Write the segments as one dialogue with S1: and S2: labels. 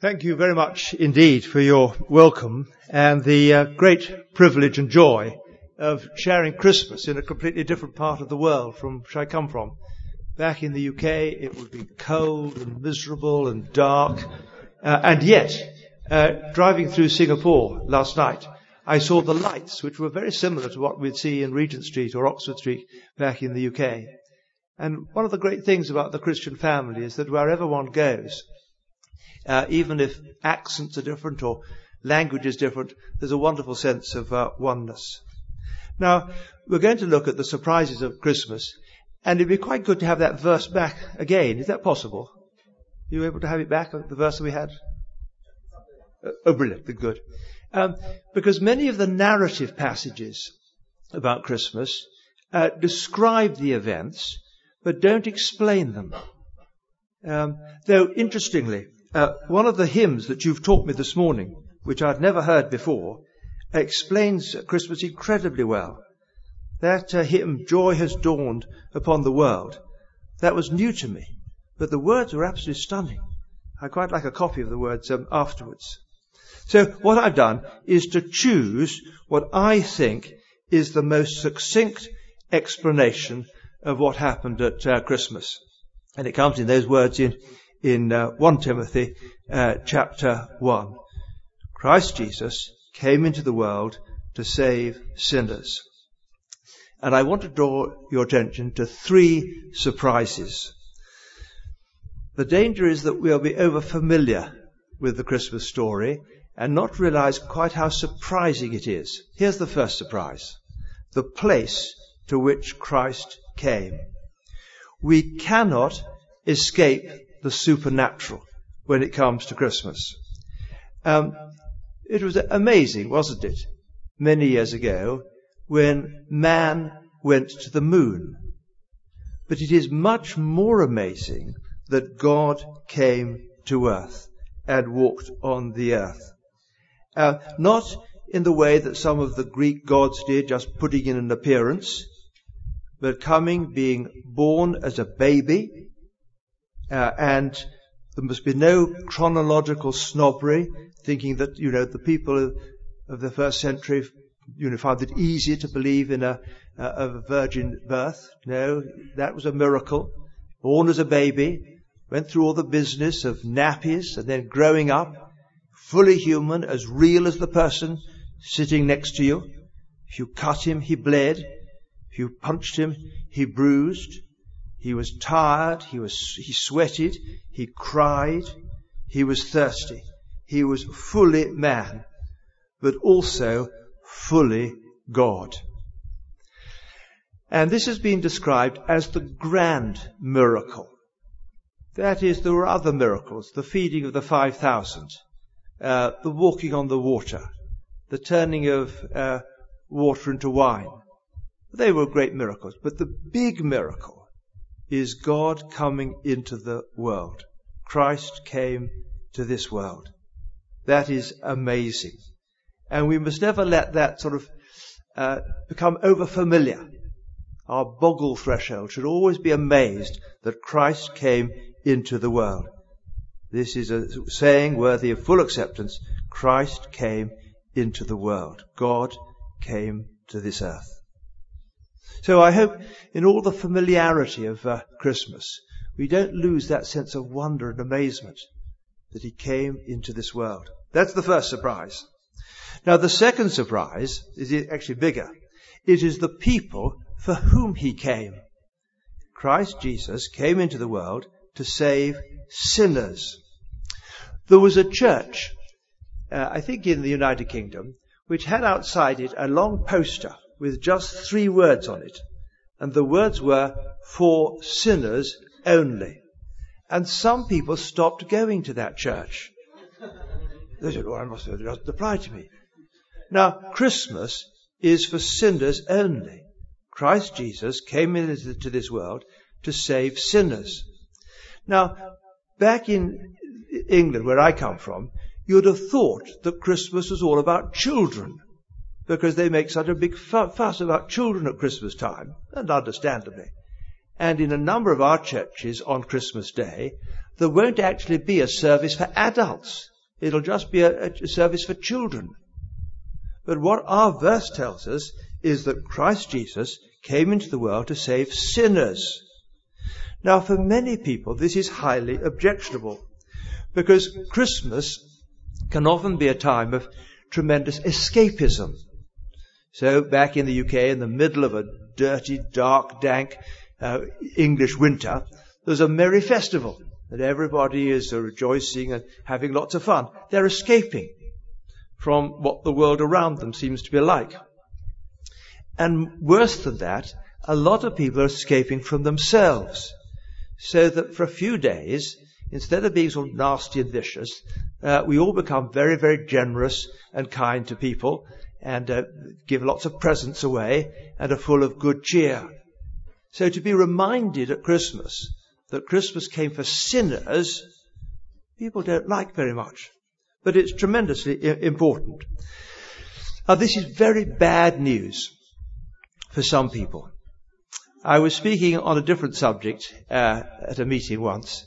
S1: Thank you very much indeed for your welcome and the uh, great privilege and joy of sharing Christmas in a completely different part of the world from which I come from. Back in the UK, it would be cold and miserable and dark, uh, and yet, uh, driving through Singapore last night, I saw the lights, which were very similar to what we'd see in Regent Street or Oxford Street back in the UK. And one of the great things about the Christian family is that wherever one goes, uh, even if accents are different or language is different, there's a wonderful sense of uh, oneness. Now, we're going to look at the surprises of Christmas, and it'd be quite good to have that verse back again. Is that possible? Are you able to have it back, the verse that we had? Uh, oh, brilliant. Good. Um, because many of the narrative passages about Christmas uh, describe the events, but don't explain them. Um, though, interestingly, uh, one of the hymns that you've taught me this morning, which I'd never heard before, explains Christmas incredibly well. That uh, hymn, Joy Has Dawned Upon the World, that was new to me, but the words were absolutely stunning. I quite like a copy of the words um, afterwards. So what I've done is to choose what I think is the most succinct explanation of what happened at uh, Christmas. And it comes in those words in in uh, 1 Timothy uh, chapter 1. Christ Jesus came into the world to save sinners. And I want to draw your attention to three surprises. The danger is that we'll be over familiar with the Christmas story and not realize quite how surprising it is. Here's the first surprise. The place to which Christ came. We cannot escape the supernatural when it comes to Christmas. Um, it was amazing, wasn't it, many years ago when man went to the moon. But it is much more amazing that God came to earth and walked on the earth. Uh, not in the way that some of the Greek gods did, just putting in an appearance, but coming, being born as a baby, uh, and there must be no chronological snobbery, thinking that, you know, the people of, the first century, you know, found it easier to believe in a, a virgin birth. No, that was a miracle. Born as a baby, went through all the business of nappies and then growing up, fully human, as real as the person sitting next to you. If you cut him, he bled. If you punched him, he bruised. He was tired, he was, he sweated, he cried, he was thirsty. He was fully man, but also fully God. And this has been described as the grand miracle. That is, there were other miracles, the feeding of the 5,000, uh, the walking on the water, the turning of uh, water into wine. They were great miracles. But the big miracle is God coming into the world. Christ came to this world. That is amazing. And we must never let that sort of uh, become over familiar. Our boggle threshold should always be amazed that Christ came into the world. This is a saying worthy of full acceptance. Christ came into the world. God came to this earth. So I hope in all the familiarity of uh, Christmas, we don't lose that sense of wonder and amazement that he came into this world. That's the first surprise. Now the second surprise is actually bigger. It is the people for whom he came. Christ Jesus came into the world to save sinners. There was a church, uh, I think in the United Kingdom, which had outside it a long poster with just three words on it. And the words were, for sinners only. And some people stopped going to that church. They said, well, I must have just apply to me. Now, Christmas is for sinners only. Christ Jesus came into this world to save sinners. Now, back in England, where I come from, you'd have thought that Christmas was all about children because they make such a big fuss about children at Christmas time, and understandably. And in a number of our churches on Christmas Day, there won't actually be a service for adults. It'll just be a, a service for children. But what our verse tells us is that Christ Jesus came into the world to save sinners. Now, for many people, this is highly objectionable because Christmas can often be a time of tremendous escapism. So, back in the UK, in the middle of a dirty, dark, dank uh, English winter, there's a merry festival that everybody is uh, rejoicing and having lots of fun. They're escaping from what the world around them seems to be like. And worse than that, a lot of people are escaping from themselves. So that for a few days, instead of being sort of nasty and vicious, uh, we all become very, very generous and kind to people and uh, give lots of presents away and are full of good cheer. So to be reminded at Christmas that Christmas came for sinners, people don't like very much. But it's tremendously important. Now this is very bad news for some people. I was speaking on a different subject uh, at a meeting once,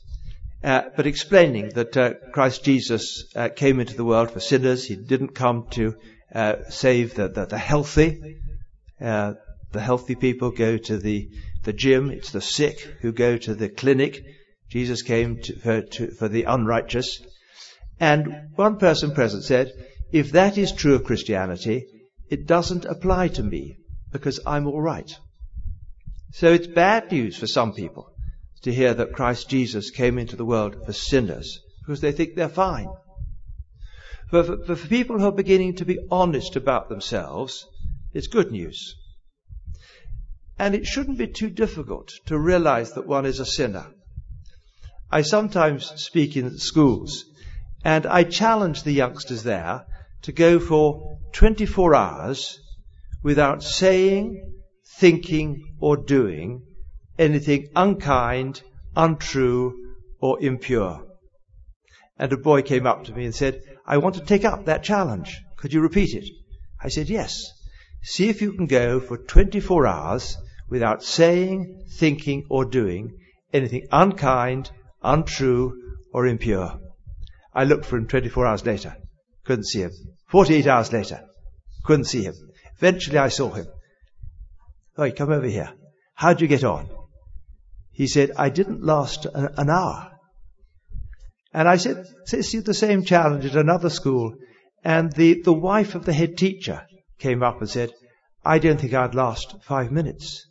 S1: uh, but explaining that uh, Christ Jesus uh, came into the world for sinners. He didn't come to uh, save the, the, the healthy. Uh, the healthy people go to the, the gym. It's the sick who go to the clinic. Jesus came to, for, to, for the unrighteous. And one person present said, if that is true of Christianity, it doesn't apply to me because I'm all right. So it's bad news for some people to hear that Christ Jesus came into the world for sinners because they think they're fine. But for, for people who are beginning to be honest about themselves, it's good news. And it shouldn't be too difficult to realize that one is a sinner. I sometimes speak in schools and I challenge the youngsters there to go for 24 hours without saying, thinking, or doing anything unkind, untrue, or impure. And a boy came up to me and said, I want to take up that challenge. Could you repeat it? I said, yes. See if you can go for 24 hours without saying, thinking, or doing anything unkind, untrue, or impure. I looked for him 24 hours later. Couldn't see him. 48 hours later. Couldn't see him. Eventually I saw him. Oh, come over here. How'd you get on? He said, I didn't last an hour. And I said, see the same challenge at another school. And the, the wife of the head teacher came up and said, I don't think I'd last five minutes.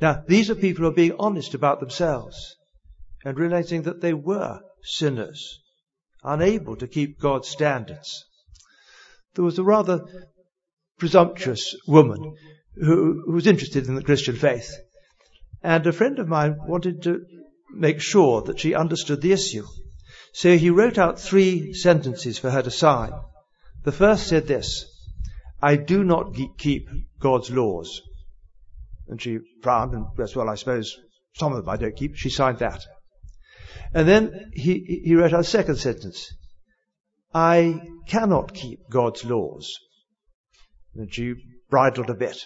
S1: Now, these are people who are being honest about themselves and realizing that they were sinners, unable to keep God's standards. There was a rather presumptuous woman who, who was interested in the Christian faith. And a friend of mine wanted to make sure that she understood the issue. So he wrote out three sentences for her to sign. The first said this, I do not keep God's laws. And she frowned and said, well, I suppose some of them I don't keep. She signed that. And then he, he wrote out a second sentence. I cannot keep God's laws. And she bridled a bit.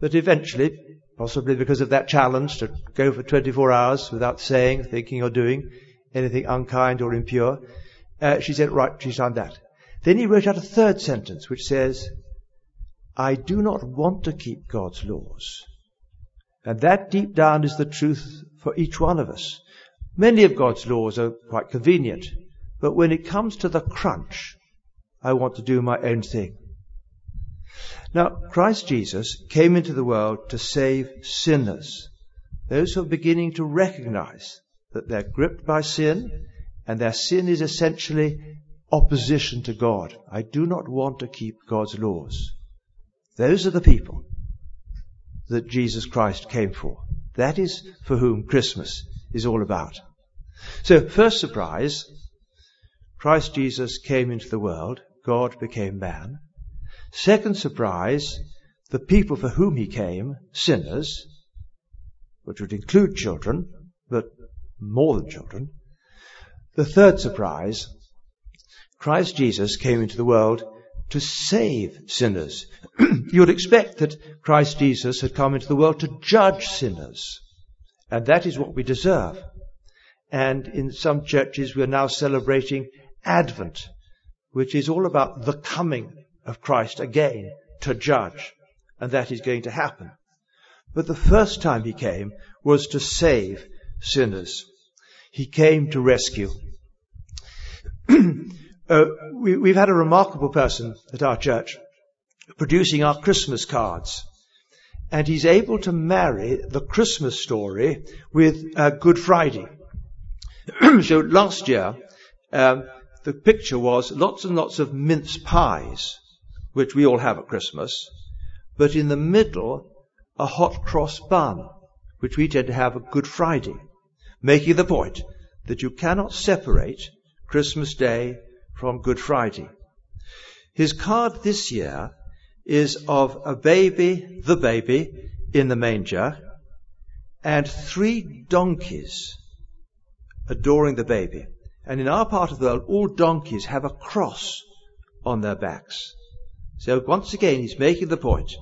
S1: But eventually, possibly because of that challenge to go for 24 hours without saying, thinking, or doing anything unkind or impure, uh, she said, right, she's done that. Then he wrote out a third sentence which says, I do not want to keep God's laws. And that deep down is the truth for each one of us. Many of God's laws are quite convenient, but when it comes to the crunch, I want to do my own thing. Now, Christ Jesus came into the world to save sinners, those who are beginning to recognize that they're gripped by sin and their sin is essentially opposition to God. I do not want to keep God's laws. Those are the people that Jesus Christ came for. That is for whom Christmas is all about. So, first surprise, Christ Jesus came into the world. God became man. Second surprise, the people for whom he came, sinners, which would include children, but more than children. The third surprise, Christ Jesus came into the world to save sinners. you would expect that Christ Jesus had come into the world to judge sinners. And that is what we deserve. And in some churches, we're now celebrating Advent, which is all about the coming of Christ again to judge. And that is going to happen. But the first time he came was to save sinners. He came to rescue. uh, we, have had a remarkable person at our church producing our Christmas cards. And he's able to marry the Christmas story with uh, Good Friday. so last year, um, the picture was lots and lots of mince pies, which we all have at Christmas, but in the middle, a hot cross bun, which we tend to have at Good Friday, making the point that you cannot separate Christmas Day from Good Friday. His card this year is of a baby, the baby, in the manger, and three donkeys adoring the baby. And in our part of the world, all donkeys have a cross on their backs. So once again, he's making the point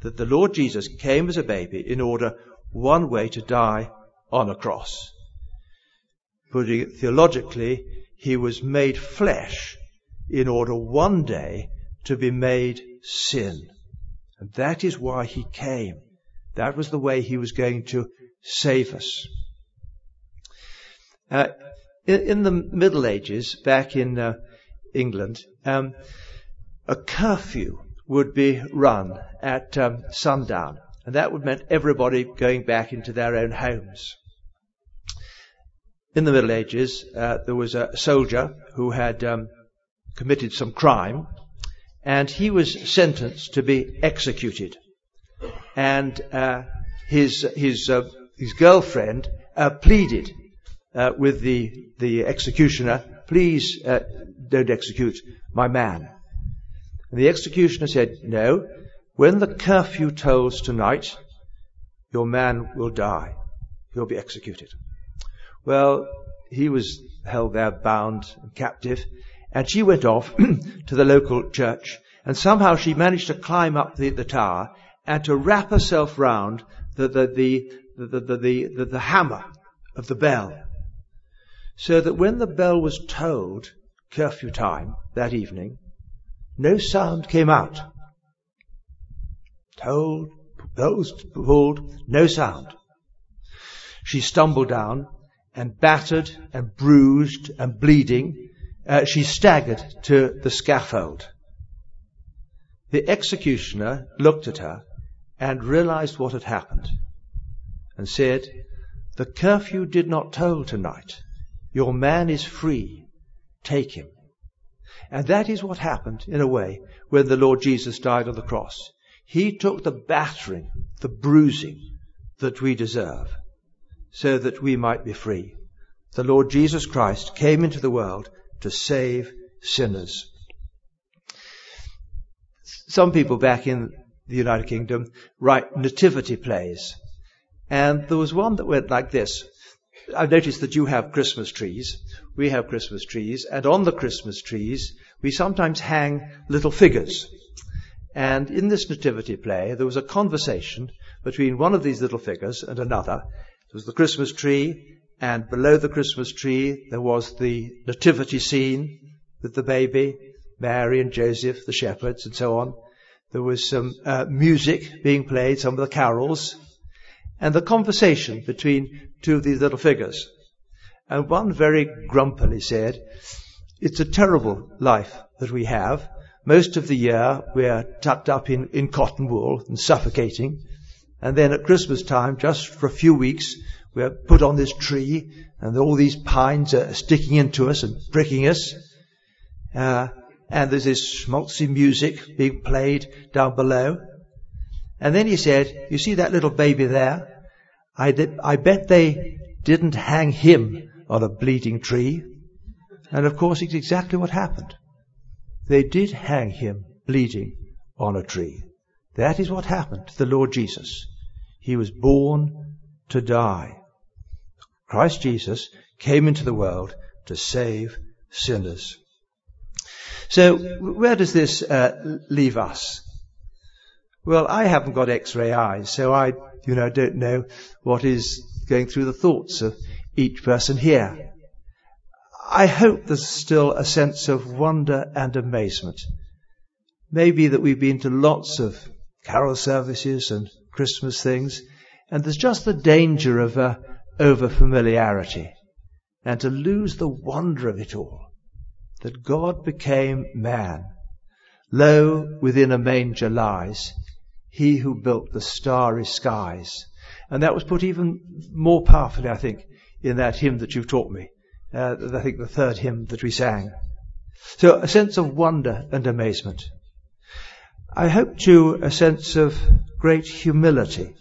S1: that the Lord Jesus came as a baby in order one way to die on a cross. Putting it theologically, he was made flesh in order one day to be made sin. And that is why he came. That was the way he was going to save us. Uh, in, in, the Middle Ages, back in uh, England, um, a curfew would be run at um, sundown, and that would mean everybody going back into their own homes. In the Middle Ages, uh, there was a soldier who had um, committed some crime, and he was sentenced to be executed. And uh, his his uh, his girlfriend uh, pleaded uh, with the the executioner, "Please uh, don't execute my man." And the executioner said, "No. When the curfew tolls tonight, your man will die. He'll be executed." Well, he was held there bound and captive, and she went off to the local church, and somehow she managed to climb up the, the tower and to wrap herself round the, the, the, the, the, the, the hammer of the bell. So that when the bell was tolled, curfew time, that evening, no sound came out. Tolled, bells pulled, no sound. She stumbled down and battered and bruised and bleeding, uh, she staggered to the scaffold. The executioner looked at her and realized what had happened and said, The curfew did not toll tonight. Your man is free. Take him. And that is what happened, in a way, when the Lord Jesus died on the cross. He took the battering, the bruising that we deserve so that we might be free. The Lord Jesus Christ came into the world to save sinners. Some people back in the United Kingdom write nativity plays. And there was one that went like this. I've noticed that you have Christmas trees. We have Christmas trees. And on the Christmas trees, we sometimes hang little figures. And in this nativity play, there was a conversation between one of these little figures and another. It was the Christmas tree, and below the Christmas tree there was the nativity scene with the baby, Mary and Joseph, the shepherds, and so on. There was some uh, music being played, some of the carols, and the conversation between two of these little figures. And one very grumpily said, It's a terrible life that we have. Most of the year we're tucked up in, in cotton wool and suffocating. And then at Christmas time, just for a few weeks, we're put on this tree and all these pines are sticking into us and pricking us. Uh, and there's this schmaltzy music being played down below. And then he said, you see that little baby there? I, I bet they didn't hang him on a bleeding tree. And of course, it's exactly what happened. They did hang him bleeding on a tree. That is what happened to the Lord Jesus. He was born to die. Christ Jesus came into the world to save sinners. So, where does this uh, leave us? Well, I haven't got X-ray eyes, so I, you know, don't know what is going through the thoughts of each person here. I hope there's still a sense of wonder and amazement. Maybe that we've been to lots of carol services and Christmas things, and there's just the danger of uh, over familiarity and to lose the wonder of it all. That God became man. Lo, within a manger lies he who built the starry skies. And that was put even more powerfully, I think, in that hymn that you've taught me. Uh, I think the third hymn that we sang. So a sense of wonder and amazement. I hope too a sense of great humility,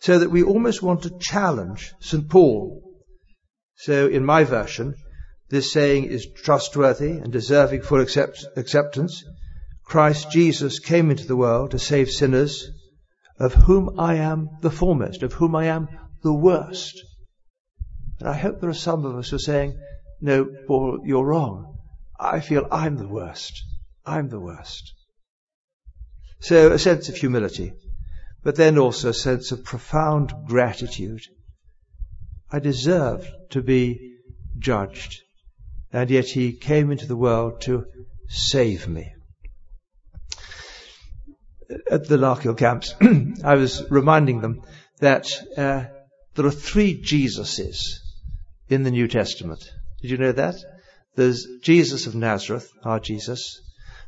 S1: so that we almost want to challenge St. Paul. So in my version, this saying is trustworthy and deserving full accept- acceptance. Christ Jesus came into the world to save sinners, of whom I am the foremost, of whom I am the worst. And I hope there are some of us who are saying, no, Paul, you're wrong. I feel I'm the worst. I'm the worst. So a sense of humility, but then also a sense of profound gratitude. I deserve to be judged, and yet he came into the world to save me. At the Larkhill camps, I was reminding them that uh, there are three Jesuses in the New Testament. Did you know that? There's Jesus of Nazareth, our Jesus.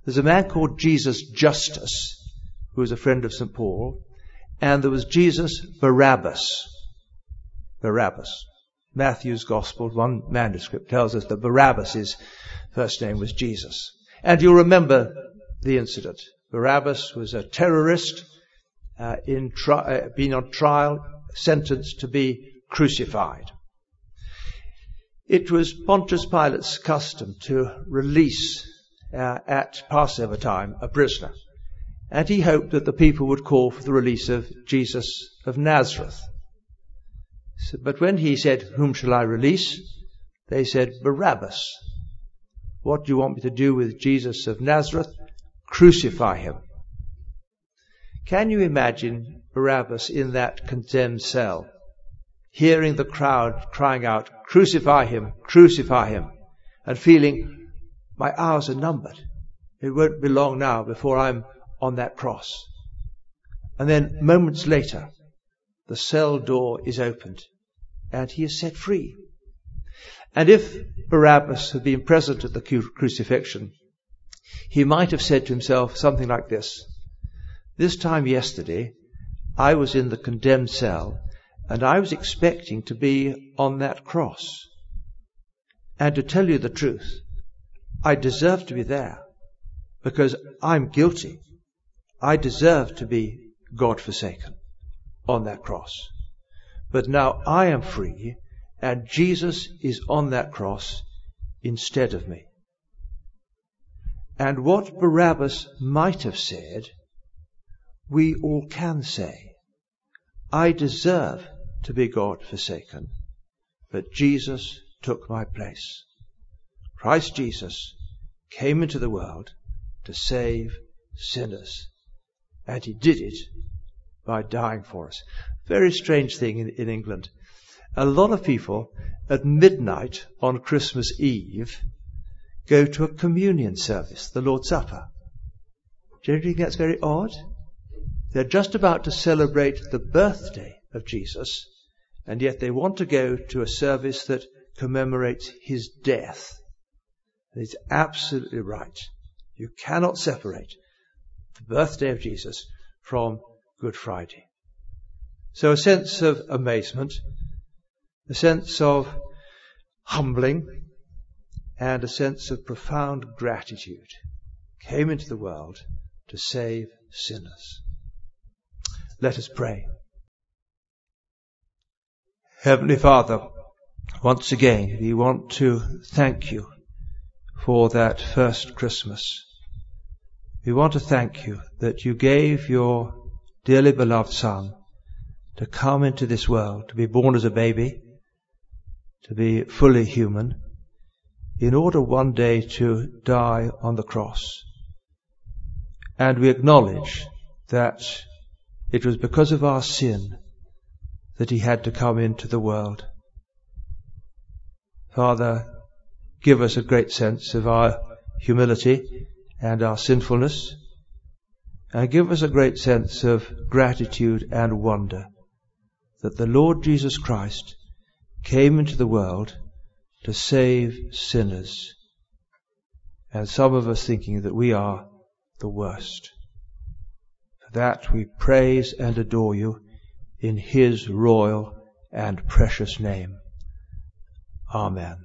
S1: There's a man called Jesus Justus, who was a friend of St. Paul. And there was Jesus Barabbas. Barabbas. Matthew's Gospel, one manuscript, tells us that Barabbas' first name was Jesus. And you'll remember the incident. Barabbas was a terrorist, uh, in tri- uh, being on trial, sentenced to be crucified. It was Pontius Pilate's custom to release uh, at Passover time a prisoner. And he hoped that the people would call for the release of Jesus of Nazareth. So, but when he said, Whom shall I release? They said, Barabbas. What do you want me to do with Jesus of Nazareth? Crucify him. Can you imagine Barabbas in that condemned cell? Hearing the crowd crying out, Crucify him, crucify him, and feeling, My hours are numbered. It won't be long now before I'm on that cross. And then moments later, the cell door is opened and he is set free. And if Barabbas had been present at the crucifixion, he might have said to himself something like this. This time yesterday, I was in the condemned cell and I was expecting to be on that cross. And to tell you the truth, I deserve to be there because I'm guilty. I deserve to be God forsaken on that cross. But now I am free and Jesus is on that cross instead of me. And what Barabbas might have said, we all can say. I deserve to be God forsaken, but Jesus took my place. Christ Jesus came into the world to save sinners, and he did it by dying for us. Very strange thing in, in England. A lot of people at midnight on Christmas Eve go to a communion service, the Lord's Supper. Do you think that's very odd? They're just about to celebrate the birthday of Jesus, and yet they want to go to a service that commemorates his death. And it's absolutely right. You cannot separate the birthday of Jesus from Good Friday. So a sense of amazement, a sense of humbling, and a sense of profound gratitude came into the world to save sinners. Let us pray. Heavenly Father, once again, we want to thank you for that first Christmas. We want to thank you that you gave your dearly beloved Son to come into this world, to be born as a baby, to be fully human, in order one day to die on the cross. And we acknowledge that it was because of our sin that he had to come into the world. Father, give us a great sense of our humility and our sinfulness, and give us a great sense of gratitude and wonder that the Lord Jesus Christ came into the world to save sinners, and some of us thinking that we are the worst. For that we praise and adore you in His royal and precious name. Amen.